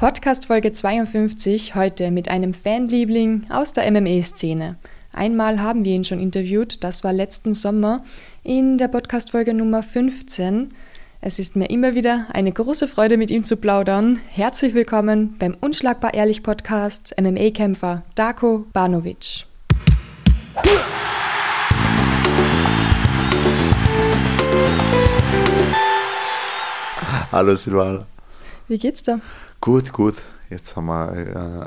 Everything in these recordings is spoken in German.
Podcast Folge 52 heute mit einem Fanliebling aus der MMA-Szene. Einmal haben wir ihn schon interviewt, das war letzten Sommer in der Podcast Folge Nummer 15. Es ist mir immer wieder eine große Freude, mit ihm zu plaudern. Herzlich willkommen beim Unschlagbar Ehrlich Podcast MMA-Kämpfer Darko Banovic. Hallo Silvana. Wie geht's dir? Gut, gut. Jetzt haben wir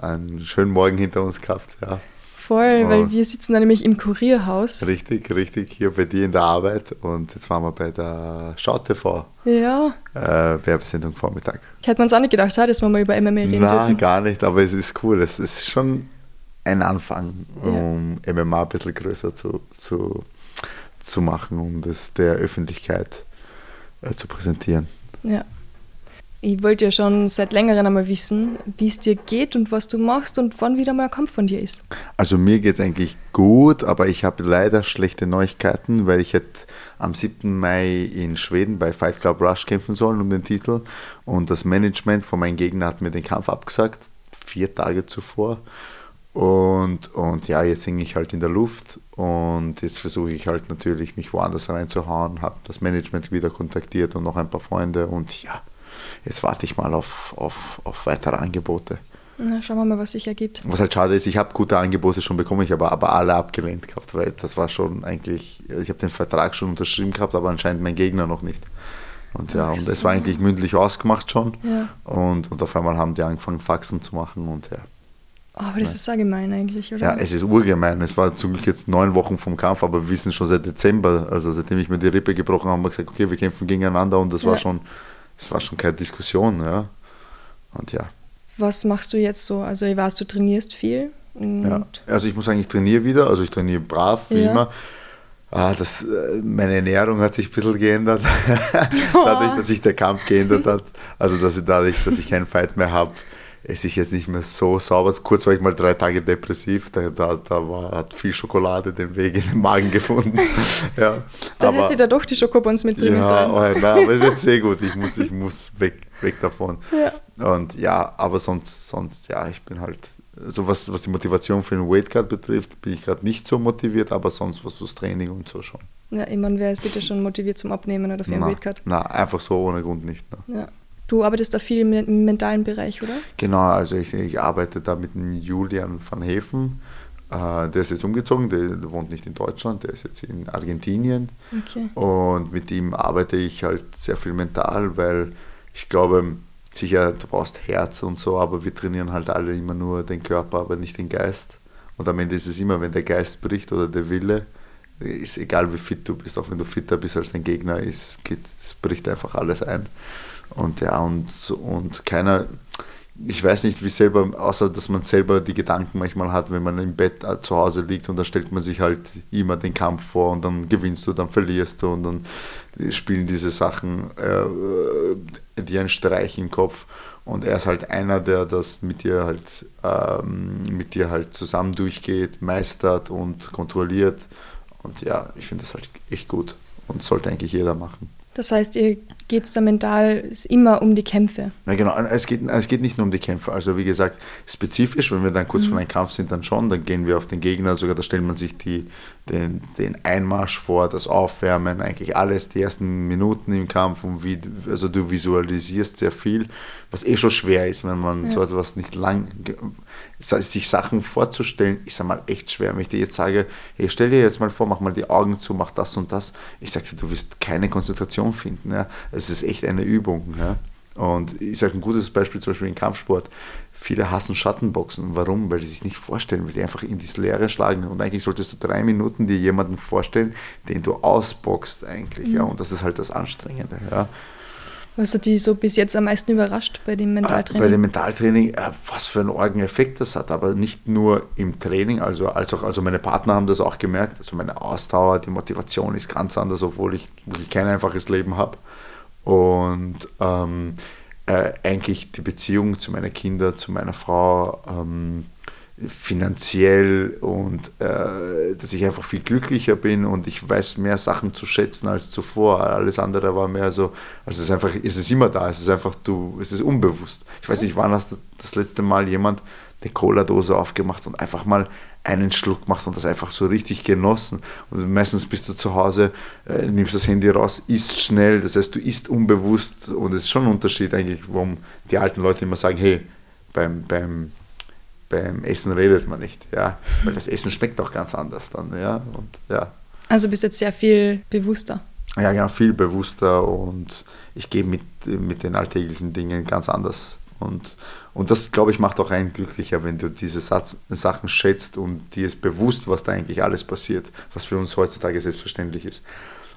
äh, einen schönen Morgen hinter uns gehabt. Ja. Voll, weil wir sitzen da nämlich im Kurierhaus. Richtig, richtig, hier bei dir in der Arbeit und jetzt waren wir bei der Schau TV. Ja. Äh, Werbesendung Vormittag. Hätte man es auch nicht gedacht, dass wir mal über MMA reden Nein, dürfen. gar nicht, aber es ist cool. Es ist schon ein Anfang, Ja. um MMA ein bisschen größer zu, zu, zu machen, um das der Öffentlichkeit äh, zu präsentieren. Ja. Ich wollte ja schon seit längerem einmal wissen, wie es dir geht und was du machst und wann wieder mal ein Kampf von dir ist. Also mir geht es eigentlich gut, aber ich habe leider schlechte Neuigkeiten, weil ich hätte am 7. Mai in Schweden bei Fight Club Rush kämpfen sollen um den Titel und das Management von meinem Gegner hat mir den Kampf abgesagt, vier Tage zuvor. Und, und ja, jetzt hänge ich halt in der Luft und jetzt versuche ich halt natürlich mich woanders reinzuhauen, habe das Management wieder kontaktiert und noch ein paar Freunde und ja, jetzt warte ich mal auf, auf, auf weitere Angebote. Na, schauen wir mal, was sich ergibt. Was halt schade ist, ich habe gute Angebote schon bekommen, ich habe aber alle abgelehnt gehabt, weil das war schon eigentlich, ich habe den Vertrag schon unterschrieben gehabt, aber anscheinend mein Gegner noch nicht. Und ja, Ach und es war eigentlich mündlich ausgemacht schon. Ja. Und, und auf einmal haben die angefangen, Faxen zu machen und ja. Oh, aber das ist sehr gemein eigentlich, oder? Ja, es ist urgemein. Es war zum Glück jetzt neun Wochen vom Kampf, aber wir wissen schon seit Dezember, also seitdem ich mir die Rippe gebrochen habe, haben wir gesagt, okay, wir kämpfen gegeneinander und das war Ja. schon, es war schon keine Diskussion, ja. Und ja, Was machst du jetzt so? Also ich weiß, du trainierst viel. Ja. Also ich muss sagen, ich trainiere wieder, also ich trainiere brav, wie Ja. immer. Ah, das, äh, meine Ernährung hat sich ein bisschen geändert, dadurch, dass sich der Kampf geändert hat. Also dass ich dadurch, dass ich keinen Fight mehr habe, esse ich jetzt nicht mehr so sauber. Kurz war ich mal drei Tage depressiv, da, da, da war, hat viel Schokolade den Weg in den Magen gefunden. ja. Da aber, hätte sie da doch die Schokobons mitbringen ja, sollen. oh, nein, aber es ist jetzt sehr gut. Ich muss, ich muss weg, weg davon. Ja. Und ja, aber sonst, sonst, ja, ich bin halt, so was, was die Motivation für den Weightcut betrifft, bin ich gerade nicht so motiviert, aber sonst was das Training und so schon. Ja, ich meine, wer ist bitte schon motiviert zum Abnehmen oder für einen Weightcut? na, einfach so ohne Grund nicht. Na. Ja. Du arbeitest da viel im, im mentalen Bereich, oder? Genau, also ich, ich arbeite da mit Julian van Heven. Äh, der ist jetzt umgezogen, der wohnt nicht in Deutschland, der ist jetzt in Argentinien. Okay. Und mit ihm arbeite ich halt sehr viel mental, weil ich glaube, sicher, du brauchst Herz und so, aber wir trainieren halt alle immer nur den Körper, aber nicht den Geist. Und am Ende ist es immer, wenn der Geist bricht oder der Wille, ist egal wie fit du bist, auch wenn du fitter bist als dein Gegner, ist, geht, es bricht einfach alles ein. Und ja, und, und keiner, ich weiß nicht, wie selber, außer dass man selber die Gedanken manchmal hat, wenn man im Bett äh, zu Hause liegt und dann stellt man sich halt immer den Kampf vor und dann gewinnst du, dann verlierst du und dann spielen diese Sachen äh, dir einen Streich im Kopf. Und er ist halt einer, der das mit dir halt ähm, mit dir halt zusammen durchgeht, meistert und kontrolliert. Und ja, ich finde das halt echt gut und sollte eigentlich jeder machen. Das heißt, ihr geht es da mental ist immer um die Kämpfe. Ja, genau. Es geht, es geht nicht nur um die Kämpfe. Also, wie gesagt, spezifisch, wenn wir dann kurz vor einem Kampf sind, dann schon, dann gehen wir auf den Gegner, sogar da stellt man sich die, den, den Einmarsch vor, das Aufwärmen, eigentlich alles, die ersten Minuten im Kampf und wie, also du visualisierst sehr viel, was eh schon schwer ist, wenn man Ja. so etwas nicht lang, sich Sachen vorzustellen, ist einmal echt schwer. Wenn ich dir jetzt sage, hey, stell dir jetzt mal vor, mach mal die Augen zu, mach das und das, ich sage dir, du wirst keine Konzentration finden. Ja? Es ist echt eine Übung. Ja? Und ich sage ein gutes Beispiel zum Beispiel im Kampfsport. Viele hassen Schattenboxen. Warum? Weil sie sich nicht vorstellen, weil die einfach in das Leere schlagen. Und eigentlich solltest du drei Minuten dir jemanden vorstellen, den du ausboxst eigentlich. Ja? Und das ist halt das Anstrengende. Ja? Was hat die so bis jetzt am meisten überrascht bei dem Äh, Mentaltraining? Bei dem Mentaltraining, äh, was für einen argen Effekt das hat, aber nicht nur im Training, also, als auch, also meine Partner haben das auch gemerkt, also meine Ausdauer, die Motivation ist ganz anders, obwohl ich wirklich kein einfaches Leben habe. Und ähm, äh, eigentlich die Beziehung zu meinen Kindern, zu meiner Frau, ähm, finanziell und äh, dass ich einfach viel glücklicher bin und ich weiß mehr Sachen zu schätzen als zuvor. Alles andere war mehr so, also es ist einfach, es ist immer da, es ist einfach du, es ist unbewusst. Ich weiß nicht, wann hast du das letzte Mal jemand eine Cola-Dose aufgemacht und einfach mal einen Schluck gemacht und das einfach so richtig genossen. Und meistens bist du zu Hause, äh, nimmst das Handy raus, isst schnell, das heißt, du isst unbewusst und es ist schon ein Unterschied eigentlich, warum die alten Leute immer sagen, hey, beim, beim beim Essen redet man nicht, ja, weil das Essen schmeckt auch ganz anders dann, ja, und ja. Also bist jetzt sehr viel bewusster. Ja, genau, viel bewusster und ich gehe mit, mit den alltäglichen Dingen ganz anders und, und das, glaube ich, macht auch einen glücklicher, wenn du diese Satz, Sachen schätzt und dir ist bewusst, was da eigentlich alles passiert, was für uns heutzutage selbstverständlich ist.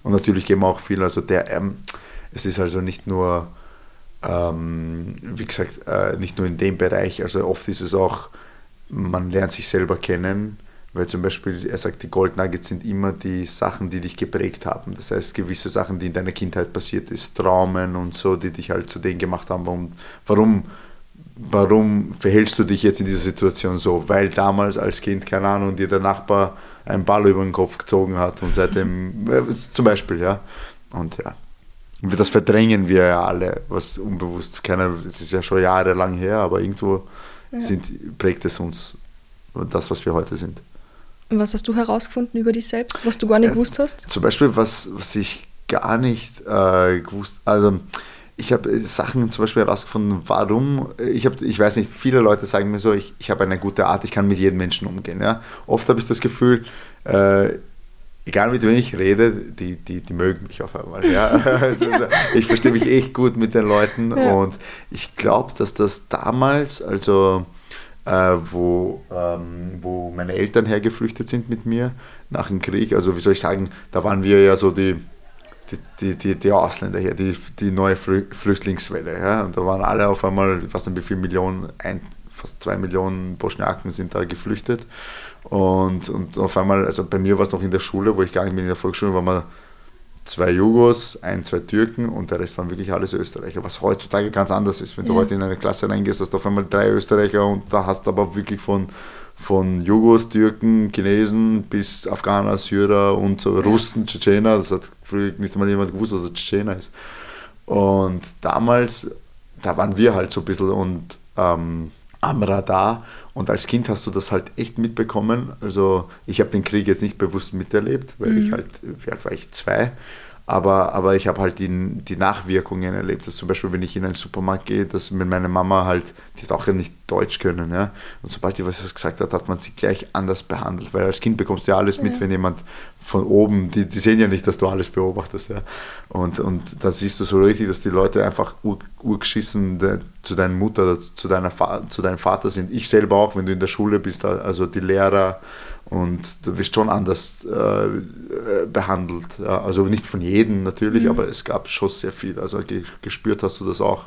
Und natürlich gehen wir auch viel, also der, ähm, es ist also nicht nur, ähm, wie gesagt, äh, nicht nur in dem Bereich, also oft ist es auch, man lernt sich selber kennen, weil zum Beispiel, er sagt, die Gold Nuggets sind immer die Sachen, die dich geprägt haben. Das heißt, gewisse Sachen, die in deiner Kindheit passiert ist, Traumen und so, die dich halt zu denen gemacht haben. Warum, warum, warum verhältst du dich jetzt in dieser Situation so? Weil damals als Kind, keine Ahnung, dir der Nachbar einen Ball über den Kopf gezogen hat und seitdem, äh, zum Beispiel, ja. Und ja. Das verdrängen wir ja alle, was unbewusst, keiner, es ist ja schon jahrelang her, aber irgendwo ja. sind, prägt es uns das, was wir heute sind. Und was hast du herausgefunden über dich selbst, was du gar nicht äh, gewusst hast? Zum Beispiel, was, was ich gar nicht äh, gewusst, also ich habe Sachen zum Beispiel herausgefunden, warum, ich, hab, ich weiß nicht, viele Leute sagen mir so, ich, ich habe eine gute Art, ich kann mit jedem Menschen umgehen. Ja? Oft habe ich das Gefühl, äh, egal mit wem ich rede, die, die, die mögen mich auf einmal. Ja? Also, ich verstehe mich echt gut mit den Leuten ja. und ich glaube, dass das damals, also äh, wo, ähm, wo meine Eltern hergeflüchtet sind mit mir nach dem Krieg. Also wie soll ich sagen, da waren wir ja so die, die, die, die, Ausländer hier, die, die neue Flüchtlingswelle. Ja? Und da waren alle auf einmal, ich weiß nicht wie viele Millionen, ein, fast zwei Millionen Bosniaken sind da geflüchtet. Und, und auf einmal, also bei mir war es noch in der Schule, wo ich gar nicht mehr in der Volksschule war, man zwei Jugos, ein, zwei Türken und der Rest waren wirklich alles Österreicher, was heutzutage ganz anders ist. Wenn ja. du heute in eine Klasse reingehst, hast du auf einmal drei Österreicher und da hast du aber wirklich von, von Jugos, Türken, Chinesen bis Afghaner, Syrer und so Russen, Tschetschener, das hat früher nicht mal jemand gewusst, was ein Tschetschener ist. Und damals, da waren wir halt so ein bisschen und ähm, am Radar und als Kind hast du das halt echt mitbekommen. Also ich habe den Krieg jetzt nicht bewusst miterlebt, weil mhm. ich halt, wie alt war ich, zwei. Aber, aber ich habe halt die, die Nachwirkungen erlebt. Dass zum Beispiel, wenn ich in einen Supermarkt gehe, dass mit meiner Mama halt, die hat auch ja nicht Deutsch können. Ja? Und sobald die was gesagt hat, hat man sie gleich anders behandelt. Weil als Kind bekommst du ja alles mit, ja. wenn jemand von oben, die, die sehen ja nicht, dass du alles beobachtest. Ja? Und, und dann siehst du so richtig, dass die Leute einfach ur, urgeschissen de, zu deiner Mutter, zu, deiner, zu deinem Vater sind. Ich selber auch, wenn du in der Schule bist, also die Lehrer und du wirst schon anders äh, behandelt. Ja, also nicht von jedem natürlich, mhm. aber es gab schon sehr viel. Also gespürt hast du das auch,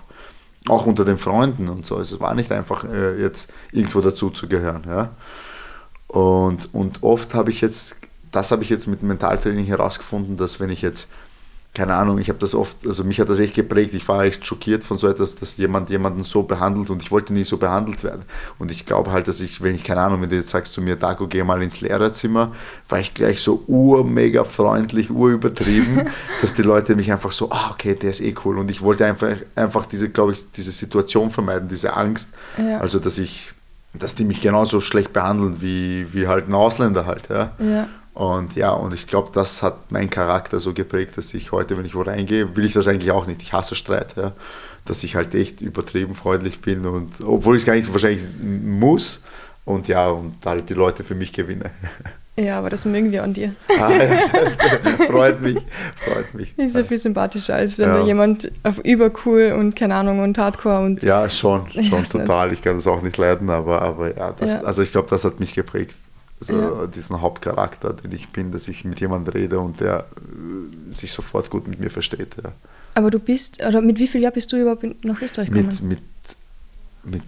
auch unter den Freunden und so. Also es war nicht einfach äh, jetzt irgendwo dazu zu gehören. Ja. Und, und oft habe ich jetzt, das habe ich jetzt mit Mentaltraining herausgefunden, dass wenn ich jetzt keine Ahnung, ich habe das oft, also mich hat das echt geprägt. Ich war echt schockiert von so etwas, dass jemand jemanden so behandelt und ich wollte nie so behandelt werden. Und ich glaube halt, dass ich, wenn ich keine Ahnung, wenn du jetzt sagst zu mir, Dago, geh mal ins Lehrerzimmer, war ich gleich so urmega freundlich, urübertrieben, dass die Leute mich einfach so, ah, okay, der ist eh cool. Und ich wollte einfach, einfach diese, glaube ich, diese Situation vermeiden, diese Angst. Ja. Also, dass ich, dass die mich genauso schlecht behandeln wie, wie halt ein Ausländer halt. Ja. ja. Und ja, und ich glaube, das hat meinen Charakter so geprägt, dass ich heute, wenn ich wo reingehe, will ich das eigentlich auch nicht. Ich hasse Streit, ja. Dass ich halt echt übertrieben freundlich bin und obwohl ich es gar nicht wahrscheinlich muss und ja, und halt die Leute für mich gewinne. Ja, aber das mögen wir an dir. Ah, ja, freut mich, freut mich. Ist ja viel sympathischer, als wenn ja. da jemand auf übercool und keine Ahnung und Hardcore und. Ja, schon, schon total. Nicht. Ich kann das auch nicht leiden, aber, aber ja, das, ja. also ich glaube, das hat mich geprägt also ja. diesen Hauptcharakter, den ich bin, dass ich mit jemandem rede und der äh, sich sofort gut mit mir versteht. Ja. Aber du bist, oder mit wie viel Jahr bist du überhaupt nach Österreich gekommen? Mit, mit, mit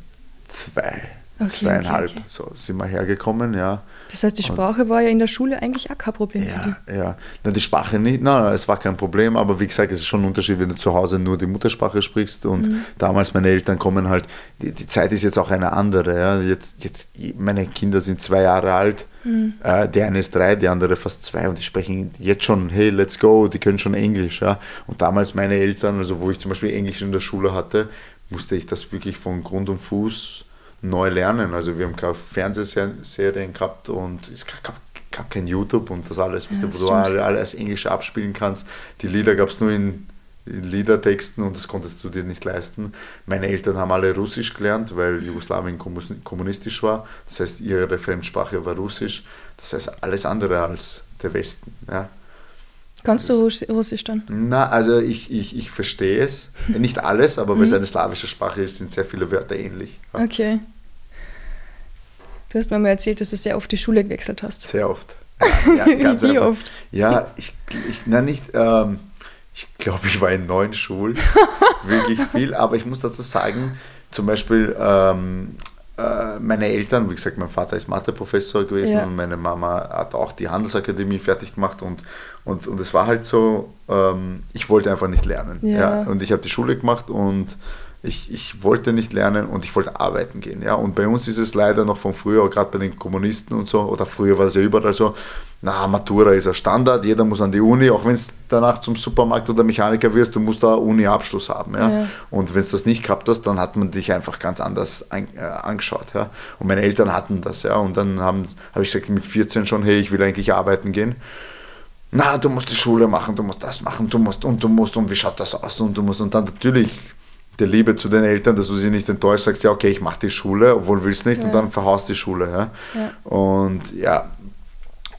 zwei. okay, zweieinhalb. Okay, okay. So sind wir hergekommen, ja. Das heißt, die Sprache und, war ja in der Schule eigentlich auch kein Problem ja, für dich? Ja, Na, die Sprache nicht, nein, es war kein Problem, aber wie gesagt, es ist schon ein Unterschied, wenn du zu Hause nur die Muttersprache sprichst und mhm. damals meine Eltern kommen halt, die, die, Zeit ist jetzt auch eine andere, ja. Jetzt, jetzt, meine Kinder sind zwei Jahre alt, mhm. äh, der eine ist drei, die andere fast zwei und die sprechen jetzt schon, hey, let's go, die können schon Englisch, ja. Und damals meine Eltern, also wo ich zum Beispiel Englisch in der Schule hatte, musste ich das wirklich von Grund und Fuß neu lernen. Also wir haben keine Fernsehserien gehabt und es gab, gab kein YouTube und das alles, ja, das wo du alles Englisch abspielen kannst. Die Lieder gab es nur in, in, Liedertexten und das konntest du dir nicht leisten. Meine Eltern haben alle Russisch gelernt, weil Jugoslawien kommunistisch war. Das heißt, ihre Fremdsprache war Russisch. Das heißt, alles andere als der Westen. Ja. Kannst du Russisch dann? Na, also ich, ich, ich verstehe es. Nicht alles, aber weil es mhm. eine slawische Sprache ist, sind sehr viele Wörter ähnlich. Okay. Du hast mir mal erzählt, dass du sehr oft die Schule gewechselt hast. Sehr oft. Ja, ja, Wie oft? Ja, ich, ich na nicht, ähm, ich glaube, ich war in neun Schulen, wirklich viel, aber ich muss dazu sagen, zum Beispiel ähm, äh, meine Eltern, wie gesagt, mein Vater ist Matheprofessor gewesen ja. und meine Mama hat auch die Handelsakademie fertig gemacht und, und, und es war halt so, ähm, ich wollte einfach nicht lernen. Ja. ja. Und ich habe die Schule gemacht und ich, ich wollte nicht lernen und ich wollte arbeiten gehen. Ja? Und bei uns ist es leider noch von früher, gerade bei den Kommunisten und so, oder früher war es ja überall so, na, Matura ist ein Standard, jeder muss an die Uni, auch wenn es danach zum Supermarkt oder Mechaniker wirst, du musst da Uni-Abschluss haben. Ja? ja. Und wenn es das nicht gehabt hast, dann hat man dich einfach ganz anders ein, äh, angeschaut. Ja? Und meine Eltern hatten das, ja. Und dann habe hab ich gesagt mit 14 schon, hey, ich will eigentlich arbeiten gehen na, du musst die Schule machen, du musst das machen, du musst und du musst und wie schaut das aus und du musst und dann natürlich der Liebe zu den Eltern, dass du sie nicht enttäuscht, sagst, ja, okay, ich mache die Schule, obwohl willst nicht, ja. und dann verhaust die Schule. Ja? ja? Und ja,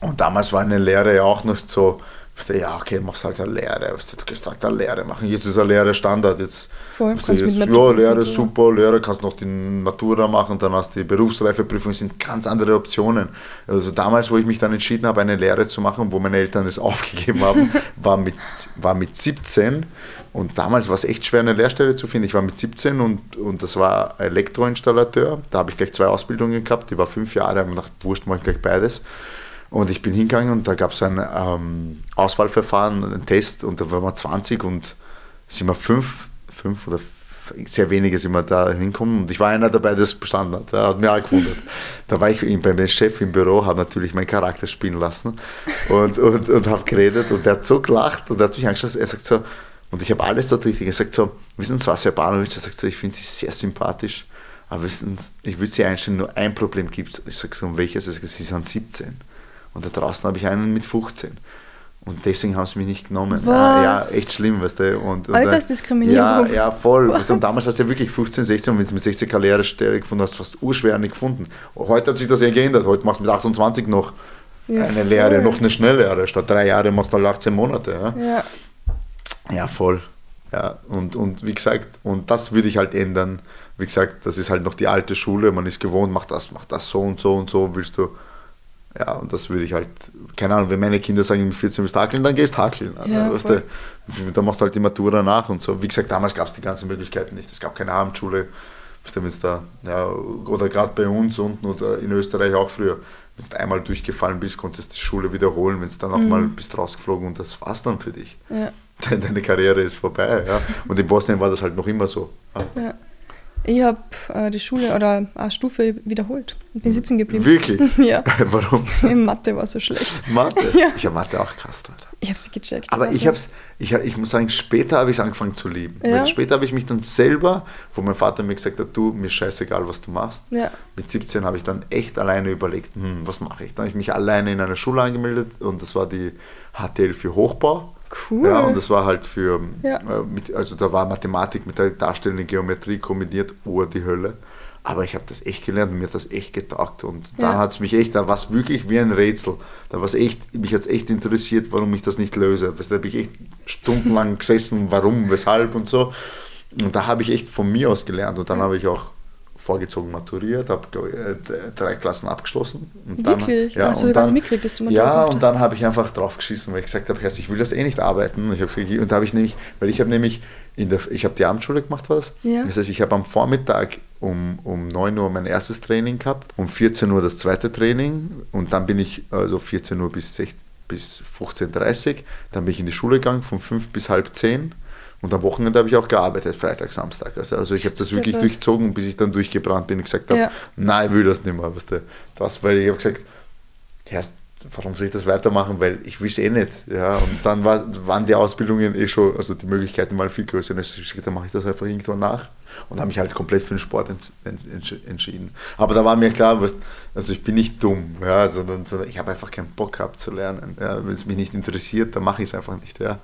und damals war eine Lehre ja auch noch so, du, ja, okay, machst halt eine Lehre, du, du kannst halt eine Lehre machen. Jetzt ist eine Lehre Standard. Jetzt, Voll, du jetzt, ja, Lehre super, Lehre kannst noch die Matura machen, dann hast du die Berufsreifeprüfung, sind ganz andere Optionen. Also damals, wo ich mich dann entschieden habe, eine Lehre zu machen, wo meine Eltern es aufgegeben haben, war mit, war mit 17 und damals war es echt schwer, eine Lehrstelle zu finden. Ich war mit 17 und, und das war Elektroinstallateur. Da habe ich gleich zwei Ausbildungen gehabt. Die war fünf Jahre. Habe gedacht, wurscht, mache ich gleich beides. Und ich bin hingegangen und da gab es ein ähm, Auswahlverfahren, einen Test und da waren wir 20 und sind wir fünf, fünf oder sehr wenige sind wir da hinkommen und ich war einer dabei, der es bestanden hat. Der hat mir auch gewundert. Da war ich beim Chef im Büro, habe natürlich meinen Charakter spielen lassen und, und, und habe geredet und der hat so gelacht und hat mich angeschaut, er sagt so, und ich habe alles dort richtig. Er sagt so, wissen Sie was, Herr Banovic? Er sagt so, ich finde Sie sehr sympathisch, aber wissen Sie, ich würde Sie einstellen, nur ein Problem gibt es. Ich sage so, um welches? Er sagt, Sie sind 17. Und da draußen habe ich einen mit 15. Und deswegen haben sie mich nicht genommen. Ja, ja, echt schlimm, weißt du. Und, und Altersdiskriminierung. Ja, ja voll. Weißt du, und damals hast du ja wirklich 15, 16 und wenn du mit 16 Karrierestelle gefunden hast, fast urschwer nicht gefunden. Heute hat sich das ja geändert. Heute machst du mit 28 noch ja, eine Lehre, noch eine Schnelllehre. Statt drei Jahre machst du halt 18 Monate. Ja. ja. Ja, voll. Ja, und, und wie gesagt, und das würde ich halt ändern. Wie gesagt, das ist halt noch die alte Schule, man ist gewohnt, macht das, macht das so und so und so, willst du. Ja, und das würde ich halt, keine Ahnung, wenn meine Kinder sagen, mit 14 willst du hakeln, dann gehst du hakeln. Ja, weißt du, dann machst du halt die Matura nach und so. Wie gesagt, damals gab es die ganzen Möglichkeiten nicht. Es gab keine Abendschule, wenn's da, ja, oder gerade bei uns unten oder in Österreich auch früher. Wenn du einmal durchgefallen bist, konntest du die Schule wiederholen, wenn du dann nochmal mhm. bist rausgeflogen und das war's dann für dich. Ja. deine Karriere ist vorbei. Ja? Und in Bosnien war das halt noch immer so. Ja. Ich habe äh, die Schule oder eine Stufe wiederholt und bin sitzen geblieben. Wirklich? ja. Warum? Mathe war so schlecht. Mathe? Ja. Ich habe Mathe auch krass. Alter. Ich habe sie gecheckt. Aber ich, hab's, ich, ich muss sagen, später habe ich es angefangen zu lieben. Ja. Später habe ich mich dann selber, wo mein Vater mir gesagt hat, du, mir scheißegal, was du machst. Ja. Mit 17 habe ich dann echt alleine überlegt, hm, was mache ich? Dann habe ich mich alleine in einer Schule angemeldet und das war die HTL für Hochbau. Cool. Ja, und das war halt für, ja. äh, mit, also da war Mathematik mit der darstellenden Geometrie kombiniert, oh, die Hölle. Aber ich habe das echt gelernt und mir hat das echt getaugt. Und ja. dann hat es mich echt, da war es wirklich wie ein Rätsel. Da war es echt, mich hat es echt interessiert, warum ich das nicht löse. da habe ich echt stundenlang gesessen, warum, weshalb und so. Und da habe ich echt von mir aus gelernt. Und dann habe ich auch vorgezogen maturiert, habe äh, drei Klassen abgeschlossen. Und Wirklich? Dann, ja, also und dann, mitgekriegt, dass du Ja, und dann habe ich einfach drauf geschissen, weil ich gesagt habe, Herr, ich will das eh nicht arbeiten. Und, ich und da habe ich nämlich, weil ich habe nämlich, in der, ich habe die Abendschule gemacht, war das? Ja. Das heißt, ich habe am Vormittag um, um 9 Uhr mein erstes Training gehabt, um 14 Uhr das zweite Training und dann bin ich also 14 Uhr bis, 16, bis 15.30 Uhr, dann bin ich in die Schule gegangen von 5 bis halb 10 und am Wochenende habe ich auch gearbeitet, Freitag, Samstag. Also, also ich habe das wirklich durchgezogen, bis ich dann durchgebrannt bin und gesagt habe, ja. nein, ich will das nicht mehr. Weißt du? Das, weil ich habe gesagt, erst warum soll ich das weitermachen? Weil ich will es eh nicht. Ja? Und dann war, waren die Ausbildungen eh schon, also die Möglichkeiten waren viel größer. Und ich dann mache ich das einfach irgendwann nach. Und habe mich halt komplett für den Sport entschieden. Aber da war mir klar, was, also ich bin nicht dumm, ja, sondern, sondern ich habe einfach keinen Bock gehabt zu lernen. Ja? Wenn es mich nicht interessiert, dann mache ich es einfach nicht. Ja?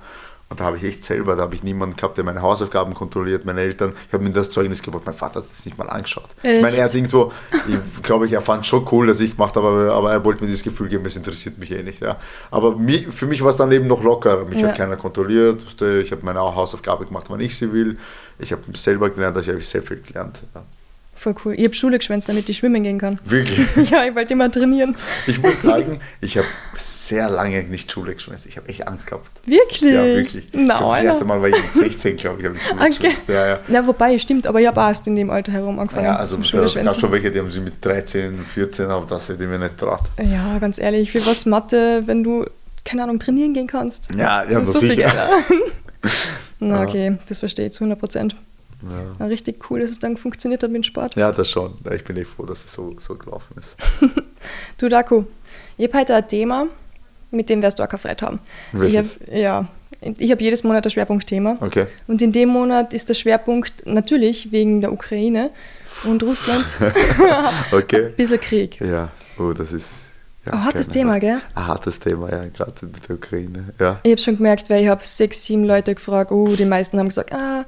Und da habe ich echt selber, da habe ich niemanden gehabt, der meine Hausaufgaben kontrolliert, meine Eltern. Ich habe mir das Zeugnis gebracht, mein Vater hat es nicht mal angeschaut. Echt? Ich meine, er ist irgendwo, ich glaube, ich, er fand schon cool, dass ich gemacht habe, aber, aber er wollte mir dieses Gefühl geben, es interessiert mich eh nicht. Ja. Aber mich, für mich war es dann eben noch locker. Mich ja. hat keiner kontrolliert. Ich habe meine Hausaufgabe gemacht, wann ich sie will. Ich habe selber gelernt, also ich habe sehr viel gelernt. Ja. Voll cool. Ich habe Schule geschwänzt, damit ich schwimmen gehen kann. Wirklich? ja, ich wollte immer trainieren. Ich muss sagen, ich habe sehr lange nicht Schule geschwänzt. Ich habe echt Angst gehabt. Wirklich? Ja, wirklich. No, das erste Mal war ich 16, glaube ich, habe ich Schule okay. geschwänzt. Ja, ja. Na, wobei, stimmt, aber ich habe erst in dem Alter herum angefangen ja, also, Schule Es gab schon welche, die haben sie mit 13, 14, aber das hätte ich mir nicht traut. Ja, ganz ehrlich, für was Mathe, wenn du, keine Ahnung, trainieren gehen kannst? Ja, ja, das ist so sicher. viel Na, okay, das verstehe ich zu 100 Prozent. Ja. richtig cool, dass es dann funktioniert hat mit dem Sport. Ja, das schon. Ich bin echt froh, dass es so, so gelaufen ist. du, Daku, ich habe heute ein Thema, mit dem wirst du auch keine Freude haben. Ich hab, ja, ich habe jedes Monat ein Schwerpunktthema. Okay. Und in dem Monat ist der Schwerpunkt natürlich wegen der Ukraine und Russland. okay. ein bisschen Krieg. Ja, oh, das ist. Ja, ein hartes Thema, gell? Ein hartes Thema, ja, gerade mit der Ukraine. Ja. Ich habe schon gemerkt, weil ich habe sechs, sieben Leute gefragt, oh, die meisten haben gesagt, ah,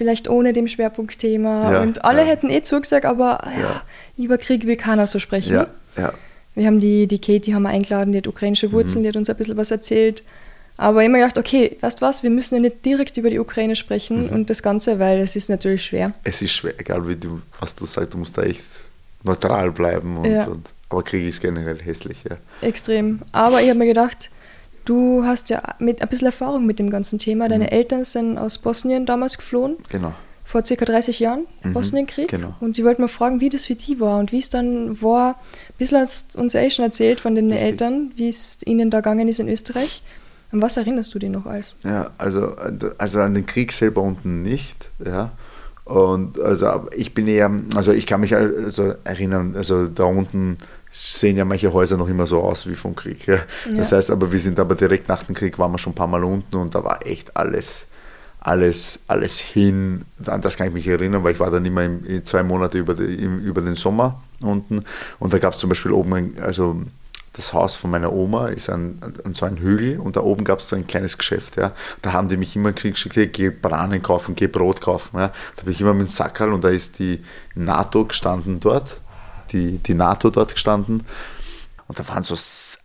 vielleicht ohne dem Schwerpunktthema. Ja, und alle ja. hätten eh zugesagt, aber ja, ja, über Krieg will keiner so sprechen. Ja, ja. Wir haben die, die Katie haben wir eingeladen, die hat ukrainische Wurzeln, mhm. die hat uns ein bisschen was erzählt. Aber immer gedacht, okay, weißt du was, wir müssen ja nicht direkt über die Ukraine sprechen mhm. und das Ganze, weil es ist natürlich schwer. Es ist schwer, egal wie du, was du sagst, du musst da echt neutral bleiben. Und, und, aber Krieg ist generell hässlich, ja. Extrem. Aber ich habe mir gedacht, Du hast ja mit, ein bisschen Erfahrung mit dem ganzen Thema. Deine mhm. Eltern sind aus Bosnien damals geflohen. Genau. Vor circa 30 Jahren, mhm. Bosnienkrieg. Genau. Und ich wollte mal fragen, wie das für die war und wie es dann war. Ein bisschen hast du uns eh schon erzählt von den Richtig. Eltern, wie es ihnen da gegangen ist in Österreich. An was erinnerst du dich noch als? Ja, also, also an den Krieg selber unten nicht, ja. Und also ich bin eher, also ich kann mich also erinnern, also da unten sehen ja manche Häuser noch immer so aus wie vom Krieg. Ja. Das heißt aber, wir sind aber direkt nach dem Krieg, waren wir schon ein paar Mal unten und da war echt alles, alles, alles hin. An das kann ich mich erinnern, weil ich war dann immer in, zwei Monate über, die, über den Sommer unten und da gab es zum Beispiel oben, also das Haus von meiner Oma ist an, an so einem Hügel und da oben gab es so ein kleines Geschäft. Ja. Da haben die mich immer geschickt, geh Bananen kaufen, geh Brot kaufen. Ja. Da bin ich immer mit dem Sackerl und da ist die NATO gestanden dort die, die NATO dort gestanden. Und da waren so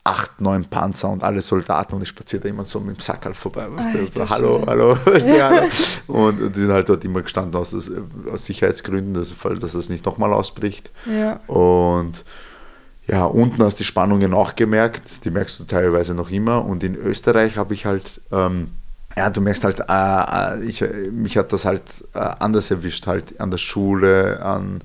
acht, neun Panzer und alle Soldaten und ich spazierte immer so mit dem Sackerl vorbei. Weißt du, so, hallo, hallo, weißt du, hallo. Und die sind halt dort immer gestanden aus, aus Sicherheitsgründen, also, dass das nicht nochmal ausbricht. Ja. Und ja, unten hast du die Spannungen auch gemerkt, die merkst du teilweise noch immer. Und in Österreich habe ich halt, ähm, ja, du merkst halt, äh, äh ich, mich hat das halt äh, anders erwischt, halt an der Schule, an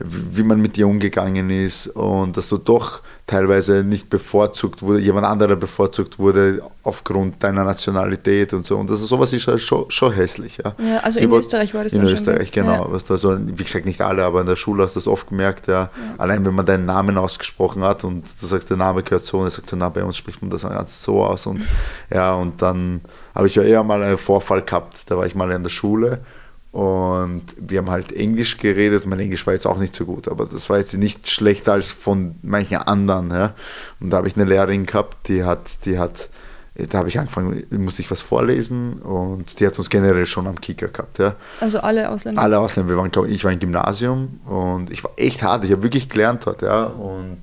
wie man mit dir umgegangen ist und dass du doch teilweise nicht bevorzugt wurde, jemand anderer bevorzugt wurde aufgrund deiner Nationalität und so. Und das ist, sowas ist halt schon, schon hässlich. Ja, ja also in Über, Österreich war das In Österreich, schon, genau. Ja. Weißt du, also, wie gesagt, nicht alle, aber in der Schule hast du das oft gemerkt. Ja. ja. Allein wenn man deinen Namen ausgesprochen hat und du sagst, der Name gehört so und er sagt so, na, bei uns spricht man das ganz so aus. Und ja, und dann habe ich ja eher mal einen Vorfall gehabt, da war ich mal in der Schule und wir haben halt Englisch geredet. Mein Englisch war jetzt auch nicht so gut, aber das war jetzt nicht schlechter als von manchen anderen. Ja. Und da habe ich eine Lehrerin gehabt, die hat, die hat, da habe ich angefangen, musste ich was vorlesen und die hat uns generell schon am Kicker gehabt. Ja. Also alle Ausländer? Alle Ausländer. Wir waren, ich war im Gymnasium und ich war echt hart. Ich habe wirklich gelernt dort. Ja. Und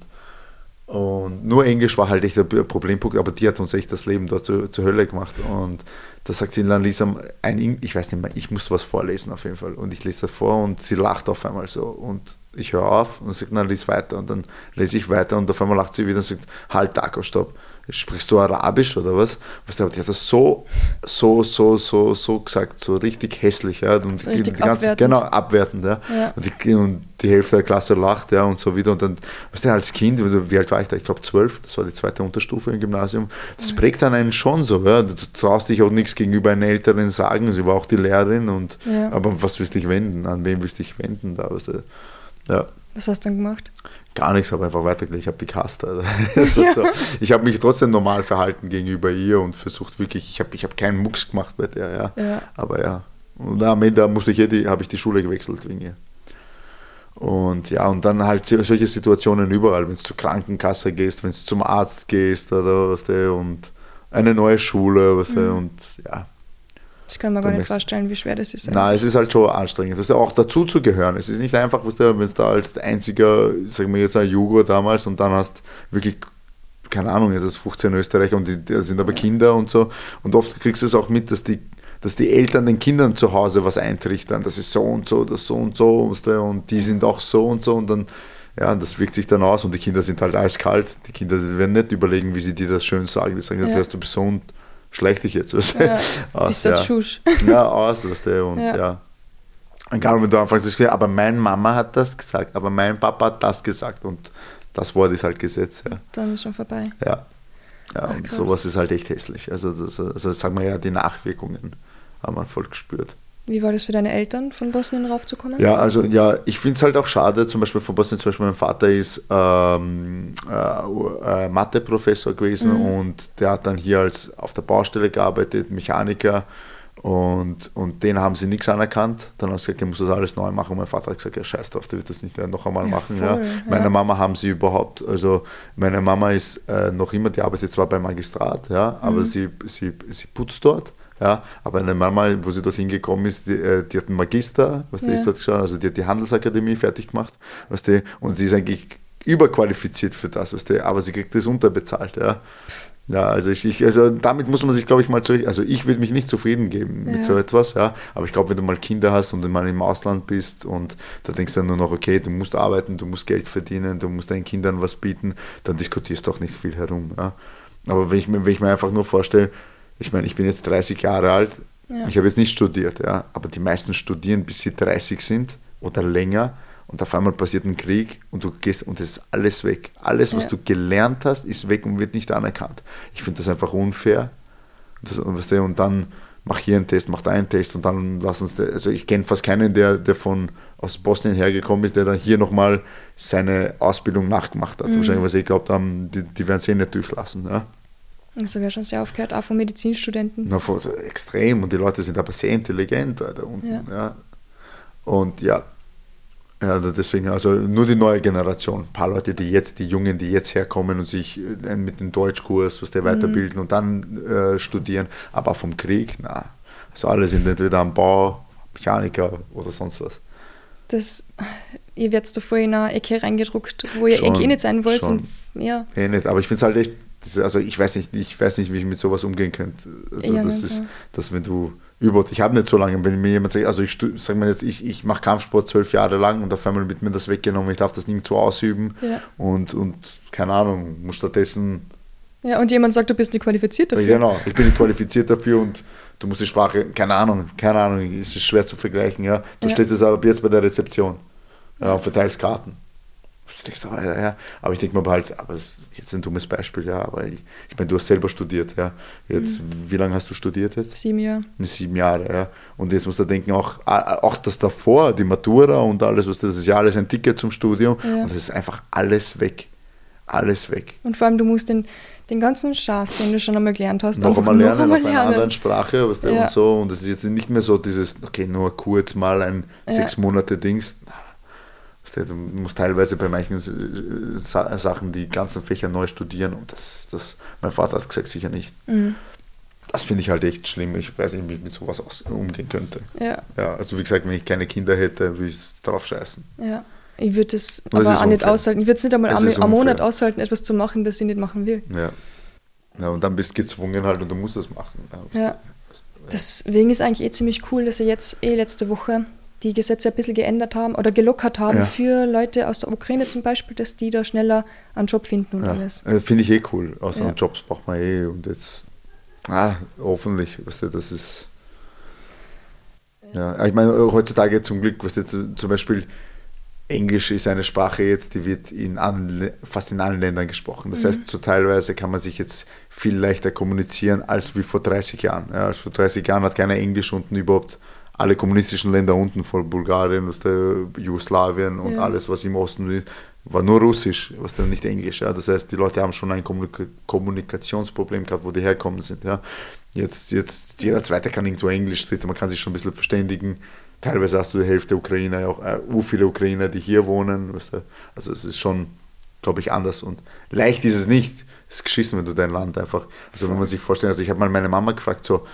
Und nur Englisch war halt echt ein Problempunkt, aber die hat uns echt das Leben dort zur, zur Hölle gemacht. Und da sagt sie dann Lisa, ein, ich weiß nicht mehr, ich muss was vorlesen auf jeden Fall. Und ich lese das vor und sie lacht auf einmal so. Und ich höre auf und sagt, dann lies weiter. Und dann lese ich weiter und auf einmal lacht sie wieder und sagt, halt, Taco, stopp sprichst du Arabisch oder was? was der, die hat das so, so, so, so, so gesagt, so richtig hässlich, ja. Und so richtig die ganze, abwertend. Genau, abwertend, ja. Ja. Und, die, und die Hälfte der Klasse lacht, ja, und so wieder. Und dann, was denn als Kind, wie alt war ich da? Ich glaube zwölf, das war die zweite Unterstufe im Gymnasium. Das prägt dann einen schon so, ja. Du traust dich auch nichts gegenüber einer Älteren sagen, sie war auch die Lehrerin und, Ja. aber was willst du dich wenden? An wen willst du dich wenden da? Was, ja. Was hast du dann gemacht? Gar nichts, habe einfach weitergelegt. Ich habe die gehasst. Also. War so. Ich habe mich trotzdem normal verhalten gegenüber ihr und versucht wirklich, ich habe ich hab keinen Mucks gemacht bei der, ja. Ja. Aber ja. Und am Ende musste ich eh die, habe ich die Schule gewechselt wegen ihr. Und ja, und dann halt so- solche Situationen überall, wenn du zur Krankenkasse gehst, wenn du zum Arzt gehst oder was der und eine neue Schule, was der und ja. Ich kann mir gar nicht vorstellen, wie schwer das ist. Na, es ist halt schon anstrengend. Das ist ja auch dazu zu gehören. Es ist nicht einfach, wenn du da als einziger, sagen wir jetzt ein Jugo damals und dann hast wirklich, keine Ahnung, jetzt ist 15 Österreicher und die, die sind aber Kinder und so. Und oft kriegst du es auch mit, dass die, dass die Eltern den Kindern zu Hause was eintrichtern. Das ist so und so, das so und so und die sind auch so und so und dann, ja, das wirkt sich dann aus und die Kinder sind halt eiskalt. Die Kinder werden nicht überlegen, wie sie dir das schön sagen. Die sagen, Ja. ja. du bist so und schlecht dich jetzt. Weißt du. Ja, Aus, Bist du ja. Schusch? Ja, aus, weißt du, und Ja. ja. Egal, wenn du anfängst, aber meine Mama hat das gesagt, aber mein Papa hat das gesagt und das Wort ist halt Gesetz, ja. Dann ist schon vorbei. Ja, ja Ach, und krass. sowas ist halt echt hässlich. Also, das, also sagen wir ja, die Nachwirkungen haben wir voll gespürt. Wie war das für deine Eltern, von Bosnien raufzukommen? Ja, also ja, ich finde es halt auch schade, zum Beispiel von Bosnien, zum Beispiel mein Vater ist ähm, äh, äh, Mathe-Professor gewesen Mhm. und der hat dann hier als auf der Baustelle gearbeitet, Mechaniker und, und den haben sie nichts anerkannt. Dann haben sie gesagt, er muss das alles neu machen und mein Vater hat gesagt, ja scheiß drauf, der wird das nicht noch einmal Ja, machen. voll, ja. ja. Meine Mama haben sie überhaupt, also meine Mama ist äh, noch immer, die arbeitet zwar beim Magistrat, ja, aber Mhm. sie, sie, sie putzt dort. Ja, aber eine Mama, wo sie dorthin gekommen ist, die, äh, die hat einen Magister, was die Ja. ist dort geschaut, also die hat die Handelsakademie fertig gemacht, was die, und sie ist eigentlich überqualifiziert für das, was die, aber sie kriegt das unterbezahlt, ja. Ja, also ich, ich also damit muss man sich, glaube ich, mal zurecht, also ich würde mich nicht zufrieden geben Ja. mit so etwas, ja, aber ich glaube, wenn du mal Kinder hast und du mal im Ausland bist und da denkst du dann nur noch, okay, du musst arbeiten, du musst Geld verdienen, du musst deinen Kindern was bieten, dann diskutierst du doch nicht viel herum, ja. Aber wenn ich, wenn ich mir einfach nur vorstelle, ich meine, ich bin jetzt 30 Jahre alt, Ja. ich habe jetzt nicht studiert, ja, aber die meisten studieren, bis sie 30 sind oder länger und auf einmal passiert ein Krieg und du gehst und es ist alles weg. Alles, was Ja. du gelernt hast, ist weg und wird nicht anerkannt. Ich finde das einfach unfair. Und, das, und, dann mach hier einen Test, mach da einen Test und dann lass uns, also ich kenne fast keinen, der, der von aus Bosnien hergekommen ist, der dann hier nochmal seine Ausbildung nachgemacht hat. Mhm. Wahrscheinlich, weil sie glaubt haben, die, die werden es eh nicht durchlassen. Ja? Also wäre schon sehr aufgehört, auch von Medizinstudenten. Na, voll- extrem und die Leute sind aber sehr intelligent da unten. Ja. Ja. Und ja, ja, also deswegen, also nur die neue Generation, ein paar Leute, die jetzt, die Jungen, die jetzt herkommen und sich äh, mit dem Deutschkurs, was der Mhm. weiterbilden und dann äh, studieren, aber vom Krieg, na, also alle sind entweder am Bau, Mechaniker oder sonst was. Das, ihr werdet da voll in eine Ecke reingedruckt, wo ihr Schon, eigentlich eh nicht sein wollt. Und, ja, Eh nicht, aber ich finde es halt echt, das also ich weiß nicht, ich weiß nicht, wie ich mit sowas umgehen könnte. Also Ja, das ist, dass wenn du über, ich habe nicht so lange, wenn mir jemand sagt, also ich sag mal jetzt, ich, ich mache Kampfsport zwölf Jahre lang und auf einmal wird mir das weggenommen, ich darf das nirgendwo ausüben Ja. und, und keine Ahnung, muss stattdessen, ja, und jemand sagt, du bist nicht qualifiziert dafür. genau, ich bin nicht qualifiziert dafür und du musst die Sprache, keine Ahnung, keine Ahnung, es ist schwer zu vergleichen, ja. Du Ja. stehst jetzt aber jetzt bei der Rezeption ja, und verteilst Karten. Ja, aber ich denke mir aber halt, aber das ist jetzt ein dummes Beispiel, ja, aber ich, ich meine, du hast selber studiert, ja. Jetzt, Mhm. wie lange hast du studiert jetzt? Sieben Jahre. Sieben Jahre, ja. Und jetzt musst du denken, auch, auch das davor, die Matura und alles, was das ist ja alles ein Ticket zum Studium Ja. und das ist einfach alles weg. Alles weg. Und vor allem, du musst den, den ganzen Schatz, den du schon einmal gelernt hast, noch einmal lernen einmal auf einer anderen Sprache weißt du, Ja. und so. Und es ist jetzt nicht mehr so dieses, okay, nur kurz mal ein Ja. sechs Monate Dings. Du musst teilweise bei manchen äh, Sa- Sachen die ganzen Fächer neu studieren und das, das mein Vater hat gesagt, sicher nicht. Mhm. Das finde ich halt echt schlimm. Ich weiß nicht, wie ich mit sowas umgehen könnte. Ja, Ja, also wie gesagt, wenn ich keine Kinder hätte, würde ich drauf scheißen. ja. Ich würde es das aber auch nicht aushalten. Ich würde es nicht einmal Es am, am Monat aushalten, etwas zu machen, das ich nicht machen will. Ja. ja. Und dann bist du gezwungen halt und du musst das machen. Ja. Deswegen ist eigentlich eh ziemlich cool, dass sie jetzt eh letzte Woche die Gesetze ein bisschen geändert haben oder gelockert haben Ja. für Leute aus der Ukraine zum Beispiel, dass die da schneller einen Job finden und Ja. alles. Äh, Finde ich eh cool. Außer Ja. Jobs braucht man eh und jetzt. Ah, hoffentlich, weißt du, das ist. Ja, ich meine, heutzutage zum Glück, weißt du, zu- zum Beispiel Englisch ist eine Sprache jetzt, die wird in allen, fast in allen Ländern gesprochen. Das heißt, so teilweise kann man sich jetzt viel leichter kommunizieren als wie vor 30 Jahren. Ja, also vor 30 Jahren hat keiner Englisch unten überhaupt alle kommunistischen Länder unten, von Bulgarien, Jugoslawien und Ja. alles, was im Osten ist, war nur Russisch, was dann nicht Englisch. Ja. Das heißt, die Leute haben schon ein Kommunika Kommunikationsproblem gehabt, wo die herkommen sind. Ja. Jetzt, jetzt, jeder Zweite kann irgendwo Englisch reden, man kann sich schon ein bisschen verständigen. Teilweise hast du die Hälfte Ukrainer, auch äh, viele Ukrainer, die hier wohnen. Weißt du. Also es ist schon, glaube ich, anders. Und leicht ist es nicht. Es ist geschissen, wenn du dein Land einfach, also wenn man sich vorstellt, also ich habe mal meine Mama gefragt, so,